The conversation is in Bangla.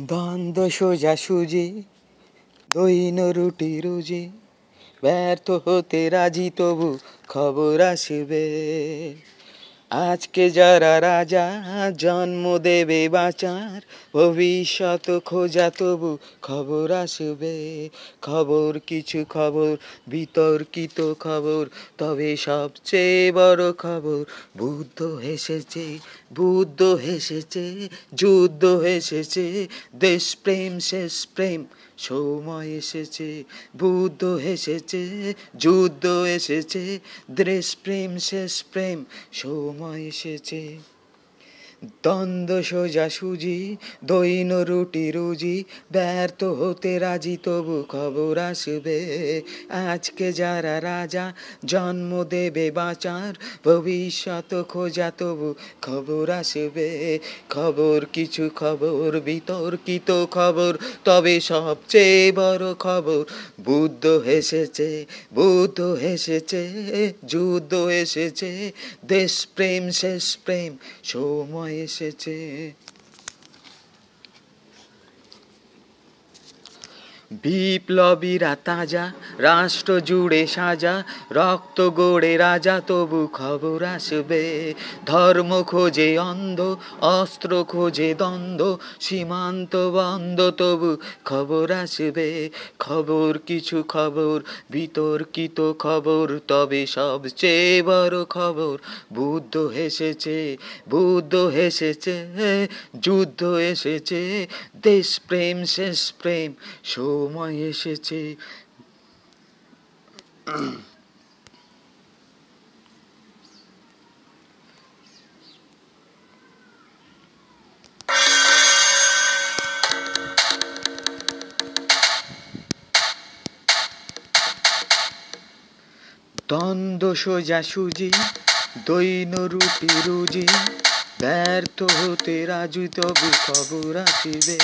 দ্বন্দ্ব সোজা সুজে দৈন রুটি রুজে। ব্যর্থ হতে রাজি তবু খবর আসবে। আজকে যারা রাজা, জন্ম দেবে বাঁচার। ভবিষ্যৎ খোঁজা তবু খবর আসবে। খবর কিছু খবর, বিতর্কিত খবর, তবে সবচেয়ে বড় খবর, বুদ্ধ হেসেছে বুদ্ধ হেসেছে, যুদ্ধ হেসেছে, দেশপ্রেম শেষ প্রেম সময় এসেছে বুদ্ধ এসেছে যুদ্ধ এসেছে দেশ প্রেম শেষ প্রেম সময় এসেছে। দ্বন্দ্ব সোজা সুজি, দৈন রুটি রুজি, ব্যর্থ হতে রাজি তবু খবর আসবে। আজকে যারা রাজা, জন্ম দেবে বাঁচার, ভবিষ্যৎ খোঁজা তবু খবর আসবে। খবর কিছু খবর, বিতর্কিত খবর, তবে সবচেয়ে বড় খবর, বুদ্ধ হেসেছে বুদ্ধ হেসেছে, যুদ্ধ এসেছে দেশ প্রেম শেষ প্রেম সময় এসেছে। বিপ্লবীরা তাজা রাষ্ট্র জুড়ে সাজা, রক্ত গড়ে রাজা, তবু খবর আসবে। ধর্ম খোঁজে অন্ধ, অস্ত্র খোঁজে দ্বন্দ্ব, সীমান্ত বন্ধ, তবু খবর আসবে। খবর কিছু খবর, বিতর্কিত খবর, তবে সবচেয়ে বড় খবর, বুদ্ধ হেসেছে বুদ্ধ হেসেছে, যুদ্ধ এসেছে দেশ প্রেম শেষ প্রেম সময় এসেছে। দ্বন্দ্ব সোজা সুজি দৈন রুটি রুজি ব্যর্থ হতে রাজু তবু খবর আসিবে।